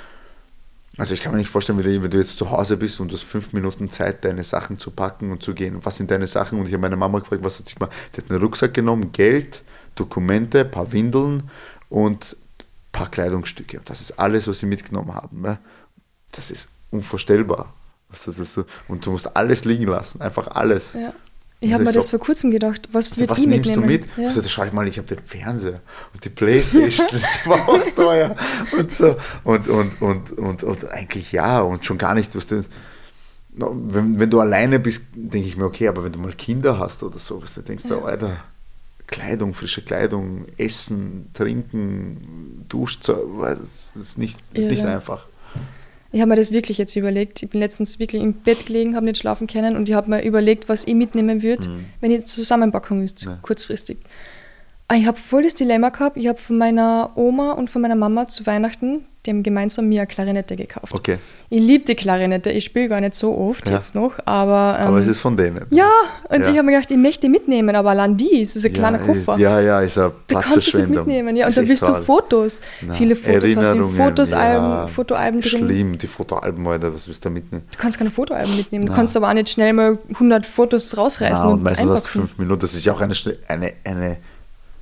also ich kann mir nicht vorstellen, wenn du, jetzt zu Hause bist und du hast fünf Minuten Zeit, deine Sachen zu packen und zu gehen. Was sind deine Sachen? Und ich habe meine Mama gefragt, was hat sie gemacht? Die hat einen Rucksack genommen, Geld, Dokumente, ein paar Windeln und ein paar Kleidungsstücke. Das ist alles, was sie mitgenommen haben. Das ist unvorstellbar. Und du musst alles liegen lassen, einfach alles. Ja. Ich Also habe mir ich das glaub- vor kurzem gedacht. Was Also, wird was ich nimmst mitnehmen? du mit? Ja. Also, da schau ich mal, ich habe den Fernseher und die Playstation, das war auch teuer und so. Und, und, und, und, und eigentlich ja, und schon gar nicht, was denn, wenn, wenn du alleine bist, denke ich mir, okay, aber wenn du mal Kinder hast oder so, was du denkst, Ja. du, Alter, Kleidung, frische Kleidung, Essen, Trinken, Duschzeug, das ist nicht, ist nicht Irre. einfach. Ich habe mir das wirklich jetzt überlegt. Ich bin letztens wirklich im Bett gelegen, habe nicht schlafen können und ich habe mir überlegt, was ich mitnehmen würde, wenn ich Zusammenpackung Mhm. Ja. kurzfristig. Aber Ich habe voll das Dilemma gehabt. Ich habe von meiner Oma und von meiner Mama zu Weihnachten, die haben gemeinsam mir eine Klarinette gekauft. Okay, Ich liebe die Klarinette. Ich spiele gar nicht so oft Ja. jetzt noch, aber. Ähm, aber es ist von denen. ja, und Ja. ich habe mir gedacht, ich möchte die mitnehmen, aber allein die, es ist ein kleiner ja, Koffer. Ist, ja, ja, ist eine Du kannst es nicht Platzverschwendung. mitnehmen, ja. Und da willst du toll. Fotos. Na, Viele Fotos hast du Fotosalben, Fotoalben drin. Schlimm, die Fotoalben, Alter, was willst du da mitnehmen? Du kannst keine Fotoalben mitnehmen. Du Na. kannst aber auch nicht schnell mal 100 Fotos rausreißen Na, und und meistens hast du einpacken. fünf Minuten. Das ist ja auch eine, eine, eine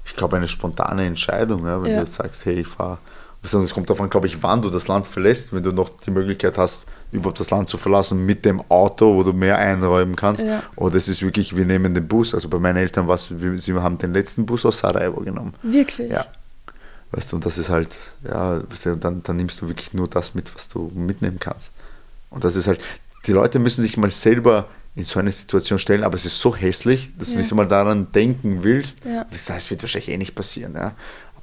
ich glaube, eine spontane Entscheidung, ja, wenn du jetzt sagst, hey, ich fahre. Es kommt davon, glaube ich, wann du das Land verlässt, wenn du noch die Möglichkeit hast, überhaupt das Land zu verlassen mit dem Auto, wo du mehr einräumen kannst. Ja. Oder es ist wirklich, wir nehmen den Bus. Also bei meinen Eltern war es, wir- sie haben den letzten Bus aus Sarajevo genommen. Wirklich? Ja. Weißt du, und das ist halt, ja, dann, dann nimmst du wirklich nur das mit, was du mitnehmen kannst. Und das ist halt, die Leute müssen sich mal selber in so eine Situation stellen, aber es ist so hässlich, dass Ja. du nicht einmal daran denken willst. Ja. Das, das wird wahrscheinlich eh nicht passieren. Ja.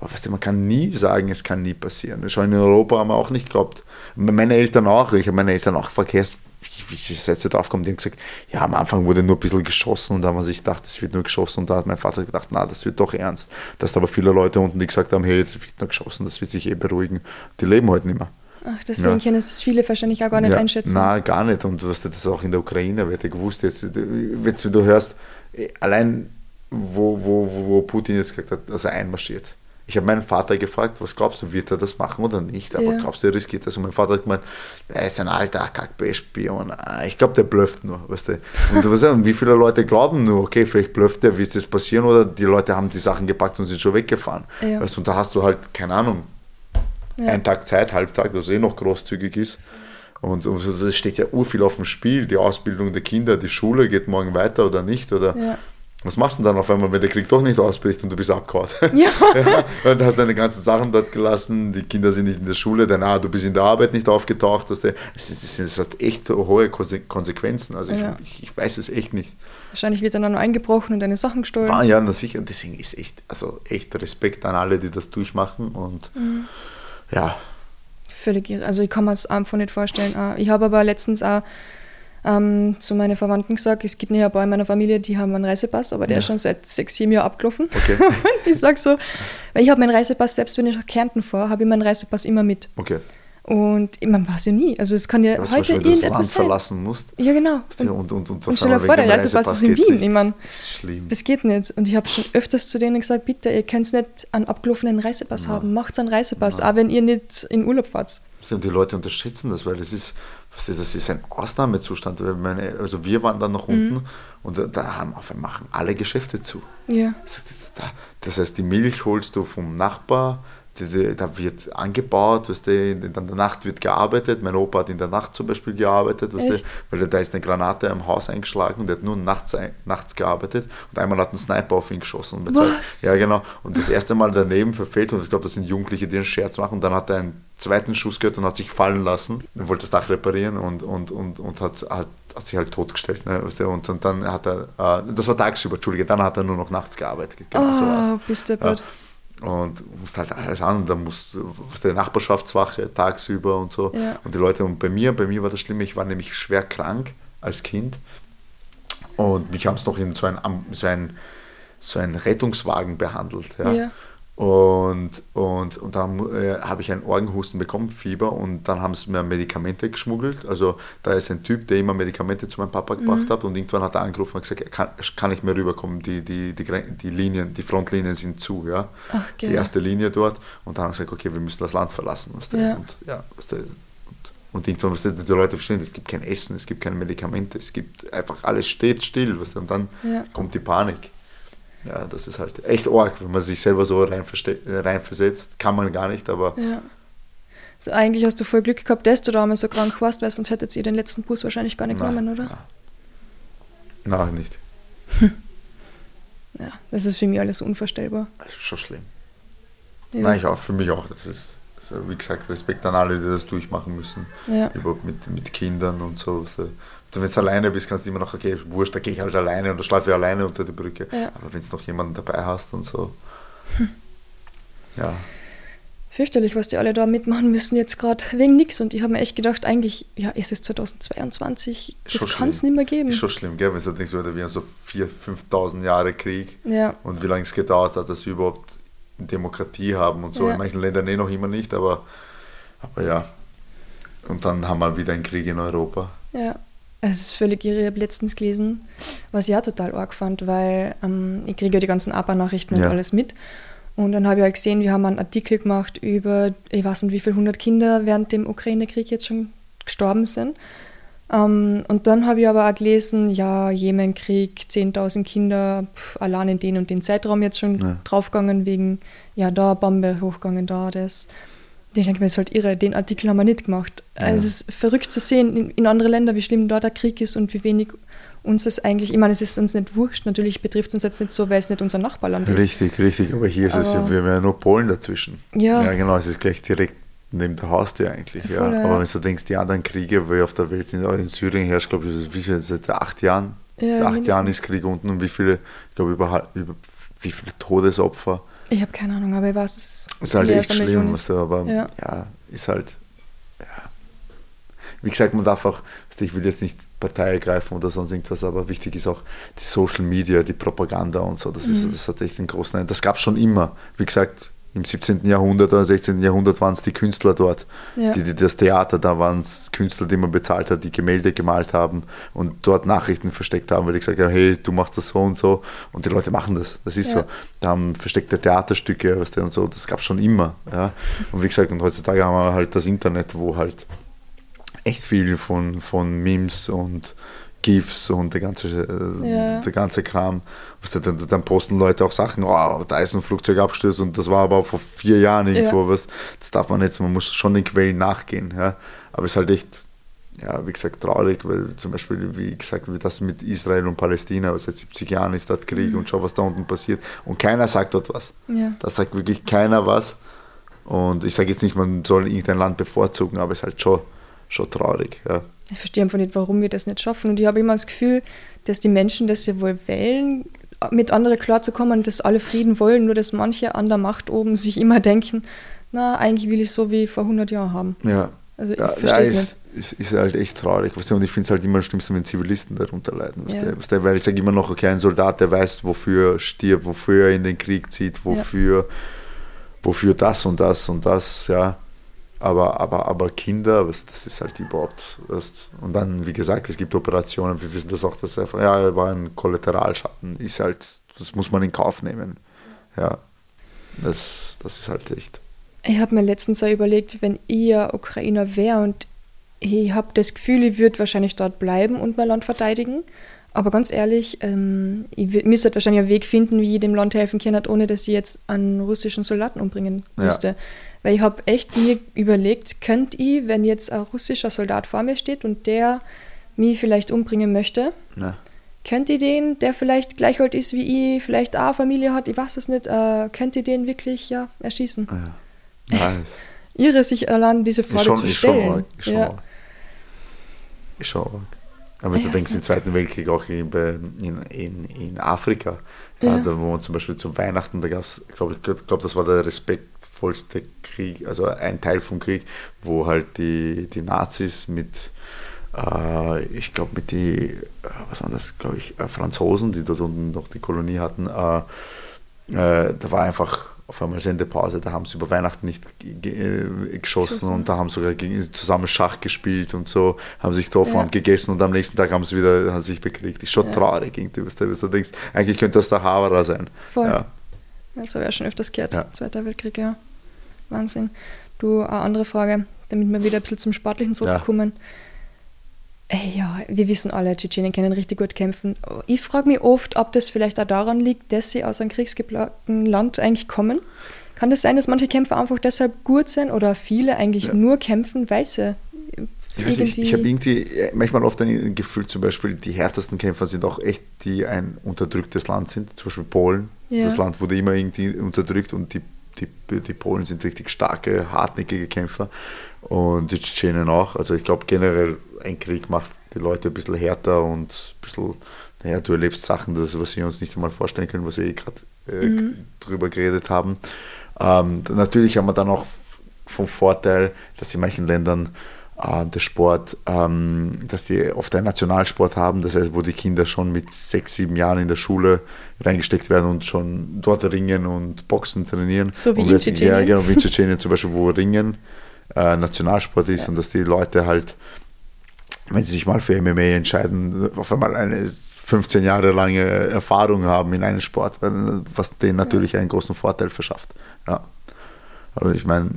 Aber weißt du, man kann nie sagen, es kann nie passieren. Schon in Europa haben wir auch nicht geglaubt. Meine Eltern auch. Ich habe meine Eltern auch "Hey, wie, wie sie jetzt drauf kommen, die haben gesagt, ja, am Anfang wurde nur ein bisschen geschossen und da haben wir sich gedacht, es wird nur geschossen und da hat mein Vater gedacht, na, das wird doch ernst. Da ist aber viele Leute unten, die gesagt haben, hey, jetzt wird nur geschossen, das wird sich eh beruhigen. Die leben heute nicht mehr. Ach, deswegen Ja. können es viele wahrscheinlich auch gar nicht ja, einschätzen. Na, gar nicht. Und was das auch in der Ukraine, wer hätte gewusst, jetzt, wenn du, du hörst, allein wo, wo, wo Putin jetzt gesagt hat, dass er einmarschiert. Ich habe meinen Vater gefragt, was glaubst du, wird er das machen oder nicht? Aber Ja. glaubst du, er riskiert das? Und mein Vater hat gemeint, er ist ein alter AKP-Spion. Ich glaube, der blufft nur. Weißt du? Und du weißt ja, wie viele Leute glauben nur, okay, vielleicht blufft er, wird es passieren oder die Leute haben die Sachen gepackt und sind schon weggefahren. Ja. Weißt? Und da hast du halt, keine Ahnung, Ja. einen Tag Zeit, Halbtag, das eh noch großzügig ist. Und, und das steht ja urviel auf dem Spiel, die Ausbildung der Kinder, die Schule geht morgen weiter oder nicht. Oder Ja. Was machst du denn dann auf einmal, wenn der Krieg doch nicht ausbricht und du bist abgehauen? Ja. ja, und hast deine ganzen Sachen dort gelassen, die Kinder sind nicht in der Schule, dann, ah, du bist in der Arbeit nicht aufgetaucht. Das, das, das, das hat echt hohe Konse- Konsequenzen. Also Ja. ich, ich weiß es echt nicht. Wahrscheinlich wird dann auch noch eingebrochen und deine Sachen gestohlen. War ja, na sicher. Und deswegen ist echt, also echt Respekt an alle, die das durchmachen. Und Mhm. ja, Völlig irre. Also ich kann mir es einfach nicht vorstellen. Auch. Ich habe aber letztens auch ähm, zu meinen Verwandten gesagt, es gibt ja ein paar in meiner Familie, die haben einen Reisepass, aber der Ja. ist schon seit sechs, sieben Jahren abgelaufen. okay. Und ich sage so, weil ich habe meinen Reisepass, selbst wenn ich nach Kärnten fahre, habe ich meinen Reisepass immer mit. Okay. Und man weiß ja nie. Also es kann ja Ja, heute wenn du das Land irgendetwas sein. verlassen musst. Ja, genau. Und, Und, und, und, und, stell dir vor, der Reisepass ist in Wien. Ich meine, Das ist schlimm. das geht nicht. Und ich habe schon öfters zu denen gesagt, bitte, ihr könnt nicht einen abgelaufenen Reisepass haben. Macht einen Reisepass, auch wenn ihr nicht in Urlaub fahrt. Die Leute unterschätzen das, weil es ist, das ist ein Ausnahmezustand. Meine, also wir waren dann noch mhm. unten und da haben auf einmal machen alle Geschäfte zu. Ja. Das heißt, die Milch holst du vom Nachbar, da wird angebaut, weißt du, in der Nacht wird gearbeitet. Mein Opa hat in der Nacht zum Beispiel gearbeitet, weißt du, weil da ist eine Granate im Haus eingeschlagen und der hat nur nachts, nachts gearbeitet und einmal hat ein Sniper auf ihn geschossen. Was? Ja, genau. Und das erste Mal daneben verfehlt und ich glaube, das sind Jugendliche, die einen Scherz machen. Und dann hat er einen zweiten Schuss gehört und hat sich fallen lassen und wollte das Dach reparieren und, und, und, und hat, hat, hat sich halt totgestellt. Ne, weißt du, und, und dann hat er, äh, das war tagsüber, Entschuldige, dann hat er nur noch nachts gearbeitet. Genau, oh, so bist du ja. Und musst halt alles an und dann musst du der Nachbarschaftswache tagsüber und so. Ja. Und die Leute, und bei mir, bei mir war das Schlimme, ich war nämlich schwer krank als Kind. Und mich haben es noch in so ein, so ein, so ein Rettungswagen behandelt. Ja. ja. Und, und, und dann äh, habe ich einen Orgenhusten bekommen, Fieber, und dann haben sie mir Medikamente geschmuggelt. Also da ist ein Typ, der immer Medikamente zu meinem Papa gebracht mhm. hat und irgendwann hat er angerufen und gesagt, kann, kann ich mehr rüberkommen, die, die, die, die Linien, die Frontlinien sind zu, ja. Ach, die erste Linie dort. Und dann haben sie gesagt, okay, wir müssen das Land verlassen. Weißt du? ja. Und, ja, weißt du, und, und irgendwann, du, die Leute verstehen, es gibt kein Essen, es gibt keine Medikamente, es gibt einfach, alles steht still, weißt du, und dann ja. kommt die Panik ja, das ist halt echt arg, wenn man sich selber so reinversetzt. Kann man gar nicht, aber. Ja. So, eigentlich hast du voll Glück gehabt, dass du damals so krank warst, weil sonst hättet ihr den letzten Bus wahrscheinlich gar nicht nein, genommen, oder? Nein, nein nicht. Ja, das ist für mich alles unvorstellbar. Das ist schon schlimm. Ich nein, ich auch, für mich auch. Das ist, also wie gesagt, Respekt an alle, die das durchmachen müssen. Ja. Überhaupt mit, mit Kindern und so. so wenn du alleine bist, kannst du immer noch, okay, wurscht, da gehe ich halt alleine und da schlafe ich alleine unter der Brücke. Ja. Aber wenn du noch jemanden dabei hast und so. Hm. Ja. Fürchterlich, was die alle da mitmachen müssen, jetzt gerade wegen nichts. Und ich habe mir echt gedacht, eigentlich, ja, ist es 2022, das kann es nicht mehr geben. Ist schon schlimm, gell? wenn du denkst, wir haben so 4.000, 5.000 Jahre Krieg ja. und wie lange es gedauert hat, dass wir überhaupt Demokratie haben und so. Ja. In manchen Ländern eh noch immer nicht, aber, aber ja. Und dann haben wir wieder einen Krieg in Europa. Ja. Es ist völlig irre. Ich habe letztens gelesen, was ich auch total arg fand, weil ähm, ich kriege ja die ganzen APA-Nachrichten und ja. alles mit. Und dann habe ich halt gesehen, wir haben einen Artikel gemacht über, ich weiß nicht, wie viele hundert Kinder während dem Ukraine-Krieg jetzt schon gestorben sind. Ähm, und dann habe ich aber auch gelesen, ja, Jemenkrieg, 10.000 Kinder pff, allein in den und den Zeitraum jetzt schon ja. draufgegangen wegen, ja, da Bombe hochgegangen, da das ich denke mir, es ist halt irre, den Artikel haben wir nicht gemacht. Ja. Also es ist verrückt zu sehen in, in anderen Ländern, wie schlimm da der Krieg ist und wie wenig uns es eigentlich, ich meine, es ist uns nicht wurscht, natürlich betrifft es uns jetzt nicht so, weil es nicht unser Nachbarland ist. Richtig, richtig, aber hier ist aber es, wir haben ja nur Polen dazwischen. Ja. Ja, genau, es ist gleich direkt neben der Haustür eigentlich, ja. Voll, ja. Aber wenn du denkst, die anderen Kriege, wie auf der Welt sind, in Syrien herrscht, glaube ich, wie viel, seit acht Jahren, ja, seit acht mindestens. Jahren ist Krieg unten und wie viele, ich glaube, über, über wie viele Todesopfer ich habe keine Ahnung, aber ich weiß, es ist halt echt schlimm, ist. aber ja. ja. ist halt, ja. Wie gesagt, man darf auch, ich will jetzt nicht Partei ergreifen oder sonst irgendwas, aber wichtig ist auch die Social Media, die Propaganda und so. Das, ist, mhm. das hat echt einen großen, das gab es schon immer. Wie gesagt, im 17. Jahrhundert oder 16. Jahrhundert waren es die Künstler dort, ja. die, die, das Theater, da waren es Künstler, die man bezahlt hat, die Gemälde gemalt haben und dort Nachrichten versteckt haben, weil die gesagt haben, hey, du machst das so und so und die Leute machen das, das ist ja. so. Da haben versteckte Theaterstücke weißt du, und so, das gab es schon immer. Ja. Und wie gesagt, und heutzutage haben wir halt das Internet, wo halt echt viel von, von Memes und GIFs und der ganze, äh, ja. der ganze Kram. Dann, dann, posten Leute auch Sachen, oh, da ist ein Flugzeugabsturz und das war aber vor vier Jahren irgendwo. Ja. Was, das darf man jetzt, man muss schon den Quellen nachgehen. Ja. Aber es ist halt echt, ja, wie gesagt, traurig, weil zum Beispiel, wie gesagt, wie das mit Israel und Palästina, seit 70 Jahren ist dort Krieg mhm. und schau, was da unten passiert. Und keiner sagt dort was. Ja. Da sagt wirklich keiner was. Und ich sage jetzt nicht, man soll irgendein Land bevorzugen, aber es ist halt schon, schon traurig. Ja. Ich verstehe einfach nicht, warum wir das nicht schaffen. Und ich habe immer das Gefühl, dass die Menschen das ja wohl wählen, mit anderen klarzukommen, dass alle Frieden wollen, nur dass manche an der Macht oben sich immer denken, na, eigentlich will ich so wie vor 100 Jahren haben. Ja. Also ich ja, verstehe es ja, nicht. Ist, ist halt echt traurig. und ich finde es halt immer am schlimmsten, wenn Zivilisten darunter leiden. Ja. Der, weil ich sage immer noch, okay, ein Soldat, der weiß, wofür er stirbt, wofür er in den Krieg zieht, wofür, ja. wofür das und das und das, ja. Aber, aber, aber Kinder, das ist halt überhaupt. Und dann, wie gesagt, es gibt Operationen, wir wissen das auch, dass einfach, ja, war ein Kollateralschaden, ist halt, das muss man in Kauf nehmen. Ja, das, das ist halt echt. Ich habe mir letztens auch überlegt, wenn ich ja Ukrainer wäre und ich habe das Gefühl, ich würde wahrscheinlich dort bleiben und mein Land verteidigen. Aber ganz ehrlich, ähm, ich müsste wahrscheinlich einen Weg finden, wie ich dem Land helfen kann, ohne dass ich jetzt einen russischen Soldaten umbringen müsste. Ja. Weil ich habe echt mir überlegt, könnte ich, wenn jetzt ein russischer Soldat vor mir steht und der mich vielleicht umbringen möchte, ja. könnte ich den, der vielleicht gleich alt ist wie ich, vielleicht auch Familie hat, ich weiß es nicht, äh, könnte ich den wirklich ja, erschießen? Ja. Nice. Irre, sich allein diese Frage schon, zu stellen. Ich schon, ja. ich schon. Aber wenn du denkst, im Zweiten Weltkrieg auch in, in, in Afrika, ja. da wo man zum Beispiel zu Weihnachten, da gab es, glaube ich, glaub, das war der respektvollste Krieg, also ein Teil vom Krieg, wo halt die, die Nazis mit, äh, ich glaube, mit die, äh, was waren das, glaube ich, äh, Franzosen, die dort unten noch die Kolonie hatten, äh, äh da war einfach auf einmal Sendepause, da haben sie über Weihnachten nicht äh, geschossen und da haben sogar zusammen Schach gespielt und so, haben sich getroffen, ja. haben gegessen und am nächsten Tag haben sie wieder haben sich bekriegt. Ist schon ja. traurig irgendwie, was du, was du denkst. Eigentlich könnte das der Havara sein. Voll. Ja. Das habe ich ja schon öfters gehört. Ja. Zweiter Weltkrieg, ja. Wahnsinn. Du, eine andere Frage, damit wir wieder ein bisschen zum Sportlichen zurückkommen. Ja. Ja, wir wissen alle, Tschetschenen können richtig gut kämpfen. Ich frage mich oft, ob das vielleicht auch daran liegt, dass sie aus einem kriegsgeplagten Land eigentlich kommen. Kann das sein, dass manche Kämpfer einfach deshalb gut sind oder viele eigentlich ja. nur kämpfen, weil sie ich, weiß nicht, ich habe irgendwie äh, manchmal oft ein Gefühl, zum Beispiel die härtesten Kämpfer sind auch echt, die ein unterdrücktes Land sind, zum Beispiel Polen. Ja. Das Land wurde immer irgendwie unterdrückt und die, die, die Polen sind richtig starke, hartnäckige Kämpfer und die Tschetschenen auch. Also ich glaube generell ein Krieg macht die Leute ein bisschen härter und ein bisschen, naja, du erlebst Sachen, das, was wir uns nicht einmal vorstellen können, was wir eh gerade äh, mhm. drüber geredet haben. Ähm, natürlich haben wir dann auch vom Vorteil, dass in manchen Ländern der Sport, ähm, dass die oft einen Nationalsport haben, das heißt, wo die Kinder schon mit sechs, sieben Jahren in der Schule reingesteckt werden und schon dort ringen und Boxen trainieren. So wie und in Tschetschenien. Ja, genau, wie in Tschetschenien zum Beispiel, wo Ringen äh, Nationalsport ist ja. und dass die Leute halt wenn sie sich mal für MMA entscheiden, auf einmal eine 15 Jahre lange Erfahrung haben in einem Sport, was denen natürlich einen großen Vorteil verschafft. Ja. Aber ich meine,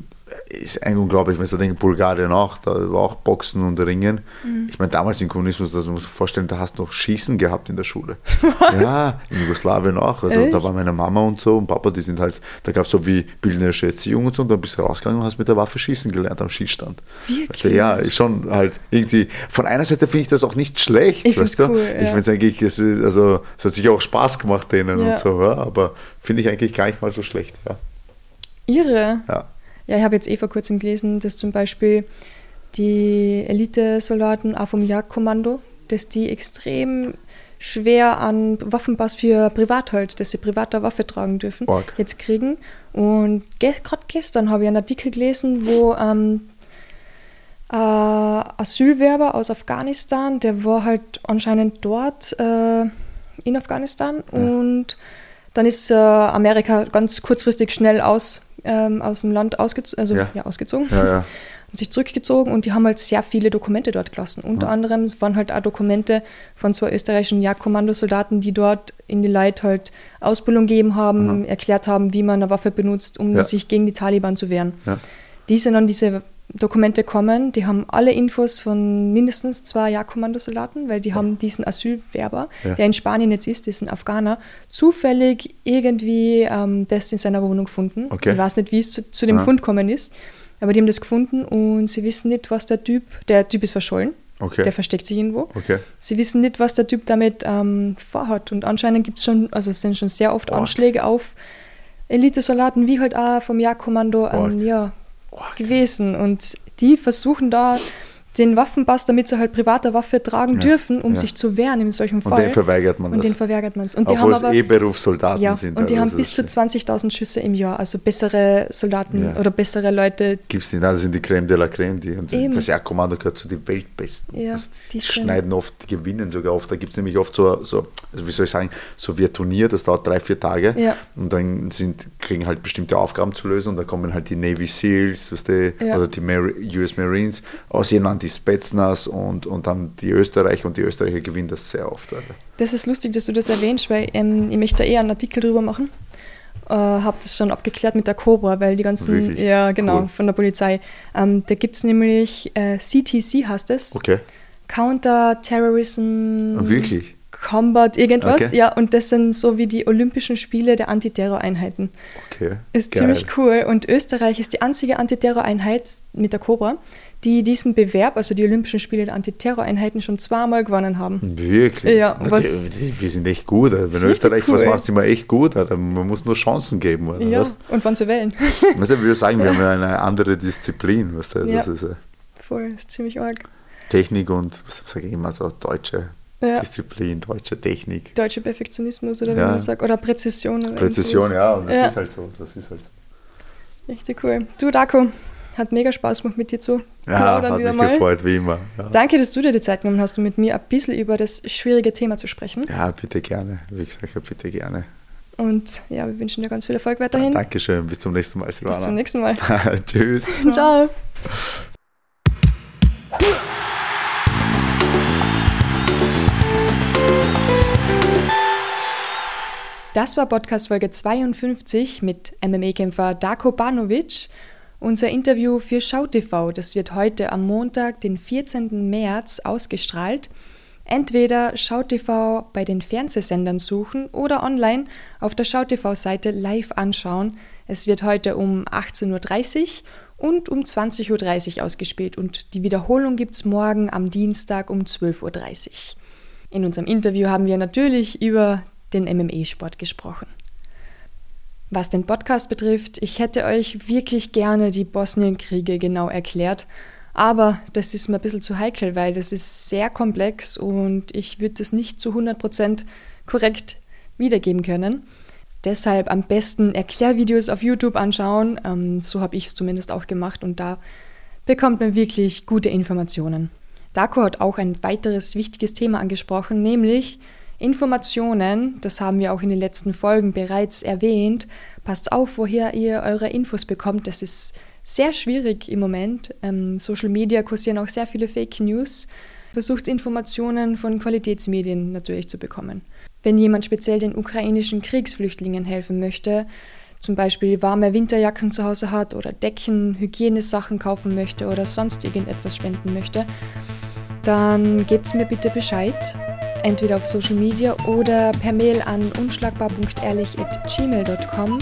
ist eigentlich unglaublich, wenn du denkst, Bulgarien auch, da war auch Boxen und Ringen. Mhm. Ich meine, damals im Kommunismus, das muss man sich vorstellen, da hast du noch Schießen gehabt in der Schule. Was? Ja, in Jugoslawien auch. Also Echt? da war meine Mama und so und Papa, die sind halt, da gab es so wie bildnerische Erziehung und so, und dann bist du rausgegangen und hast mit der Waffe schießen gelernt am Schießstand. Wirklich? Weißt du, ja, ist schon halt irgendwie, von einer Seite finde ich das auch nicht schlecht, ich weißt du? Cool, ja. Ich meine es eigentlich, es, ist, also, es hat sich auch Spaß gemacht denen ja. und so, ja, aber finde ich eigentlich gar nicht mal so schlecht, ja. Irre. Ja. Ja, ich habe jetzt eh vor kurzem gelesen, dass zum Beispiel die Elite-Soldaten auch vom Jagdkommando, dass die extrem schwer an Waffenpass für Privat halt, dass sie private Waffe tragen dürfen, Org. jetzt kriegen. Und ge gerade gestern habe ich einen Artikel gelesen, wo ähm, äh, Asylwerber aus Afghanistan, der war halt anscheinend dort äh, in Afghanistan ja. und dann ist äh, Amerika ganz kurzfristig schnell aus ähm, aus dem Land ausgezogen, also, ja. ja ausgezogen. Ja, ja. Und sich zurückgezogen und die haben halt sehr viele Dokumente dort gelassen. Unter ja. anderem waren halt auch Dokumente von zwei österreichischen Jagdkommandosoldaten, die dort in die Leute halt Ausbildung gegeben haben, erklärt haben, wie man eine Waffe benutzt, um sich gegen die Taliban zu wehren. Die sind dann diese Dokumente kommen, die haben alle Infos von mindestens zwei Jagdkommandosoldaten, weil die ja. haben diesen Asylwerber, ja. der in Spanien jetzt ist, diesen Afghaner, zufällig irgendwie ähm, das in seiner Wohnung gefunden. Okay. Ich weiß nicht, wie es zu, zu dem ja. Fund gekommen ist, aber die haben das gefunden und sie wissen nicht, was der Typ, der Typ ist verschollen, okay. der versteckt sich irgendwo. Okay. Sie wissen nicht, was der Typ damit ähm, vorhat und anscheinend gibt es schon, also es sind schon sehr oft Ork. Anschläge auf Elite-Soldaten, wie halt auch vom Jagdkommando, ähm, ja, gewesen. Und die versuchen da den Waffenpass, damit sie halt private Waffe tragen ja, dürfen, um ja. sich zu wehren in solchen Fall. Und den verweigert man Und das. den verweigert man es. Und Obwohl es eh Berufssoldaten ja, sind. Und die haben bis zu 20.000 Schüsse im Jahr, also bessere Soldaten ja. oder bessere Leute. Gibt es nicht, das sind die Creme de la Creme. Die, und Eben. das Jagdkommando gehört zu den Weltbesten. Ja, also die, die schneiden oft, die gewinnen sogar oft. Da gibt es nämlich oft so, so, also wie soll ich sagen, so wie ein Turnier, das dauert drei, vier Tage. Ja. Und dann sind, kriegen halt bestimmte Aufgaben zu lösen und da kommen halt die Navy Seals, weißt du, oder die Mar US Marines, aus jemand die Spetsnaz und, und dann die Österreicher und die Österreicher gewinnen das sehr oft. Alter. Das ist lustig, dass du das erwähnst, weil ähm, ich möchte da eher einen Artikel drüber machen. äh, habe das schon abgeklärt mit der Cobra, weil die ganzen, Wirklich? ja genau, Cool. von der Polizei. Ähm, da gibt es nämlich äh, CTC heißt es. Okay. Counter-Terrorism Wirklich? Combat, irgendwas. Okay. Ja, und das sind so wie die Olympischen Spiele der Antiterror-Einheiten. Okay. Ist Geil. ziemlich cool. Und Österreich ist die einzige Antiterror-Einheit mit der Cobra, die diesen Bewerb, also die Olympischen Spiele der Antiterror-Einheiten, schon zweimal gewonnen haben. Wirklich? Ja, was- die, die, wir sind echt gut. Wenn Richtig Österreich was cool. macht, sind wir echt gut. Alter. Man muss nur Chancen geben. Oder? Ja, was? und wann sie wählen. Also, ich würde sagen, wir haben ja eine andere Disziplin. Weißt du? Ja. Das ist äh, Voll, ist ziemlich arg. Technik und, was sage ich immer, so deutsche Ja. Disziplin, deutsche Technik. Deutscher Perfektionismus oder wie Ja. man sagt. Oder Präzision. Oder Präzision, ja, und das Ja. ist halt so. Das ist halt so. Richtig cool. Du, Darko, hat mega Spaß gemacht mit dir zu Ja, plaudern hat wieder mich mal. gefreut, wie immer. Ja. Danke, dass du dir die Zeit genommen hast, um mit mir ein bisschen über das schwierige Thema zu sprechen. ja, bitte gerne. Wie gesagt, ja, bitte gerne. Und ja, wir wünschen dir ganz viel Erfolg weiterhin. Dankeschön. Bis zum nächsten Mal, Silvana. Bis zum nächsten Mal. Tschüss. Ciao. Das war Podcast Folge 52 mit MMA-Kämpfer Darko Banovic. Unser Interview für SchauTV, das wird heute am Montag, den 14. März, ausgestrahlt. Entweder SchauTV bei den Fernsehsendern suchen oder online auf der SchauTV-Seite live anschauen. Es wird heute um 18.30 Uhr und um 20.30 Uhr ausgespielt und die Wiederholung gibt es morgen am Dienstag um 12.30 Uhr. In unserem Interview haben wir natürlich über den MMA-Sport gesprochen. Was den Podcast betrifft, ich hätte euch wirklich gerne die Bosnienkriege genau erklärt, aber das ist mir ein bisschen zu heikel, weil das ist sehr komplex und ich würde das nicht zu 100% korrekt wiedergeben können. Deshalb am besten Erklärvideos auf YouTube anschauen, ähm, so habe ich es zumindest auch gemacht und da bekommt man wirklich gute Informationen. Darko hat auch ein weiteres wichtiges Thema angesprochen, nämlich Informationen, das haben wir auch in den letzten Folgen bereits erwähnt. Passt auf, woher ihr eure Infos bekommt. Das ist sehr schwierig im Moment. Ähm, Social Media kursieren auch sehr viele Fake News. Versucht Informationen von Qualitätsmedien natürlich zu bekommen. Wenn jemand speziell den ukrainischen Kriegsflüchtlingen helfen möchte, zum Beispiel warme Winterjacken zu Hause hat oder Decken, Hygienesachen kaufen möchte oder sonst irgendetwas spenden möchte, dann gebt mir bitte Bescheid. Entweder auf Social Media oder per Mail an unschlagbar.ehrlich.gmail.com.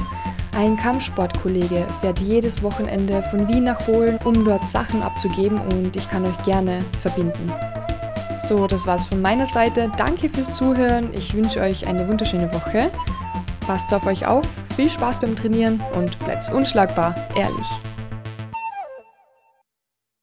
Ein Kampfsportkollege fährt jedes Wochenende von Wien nach Polen, um dort Sachen abzugeben und ich kann euch gerne verbinden. So, das war's von meiner Seite. Danke fürs Zuhören. Ich wünsche euch eine wunderschöne Woche. Passt auf euch auf, viel Spaß beim Trainieren und bleibt unschlagbar, ehrlich.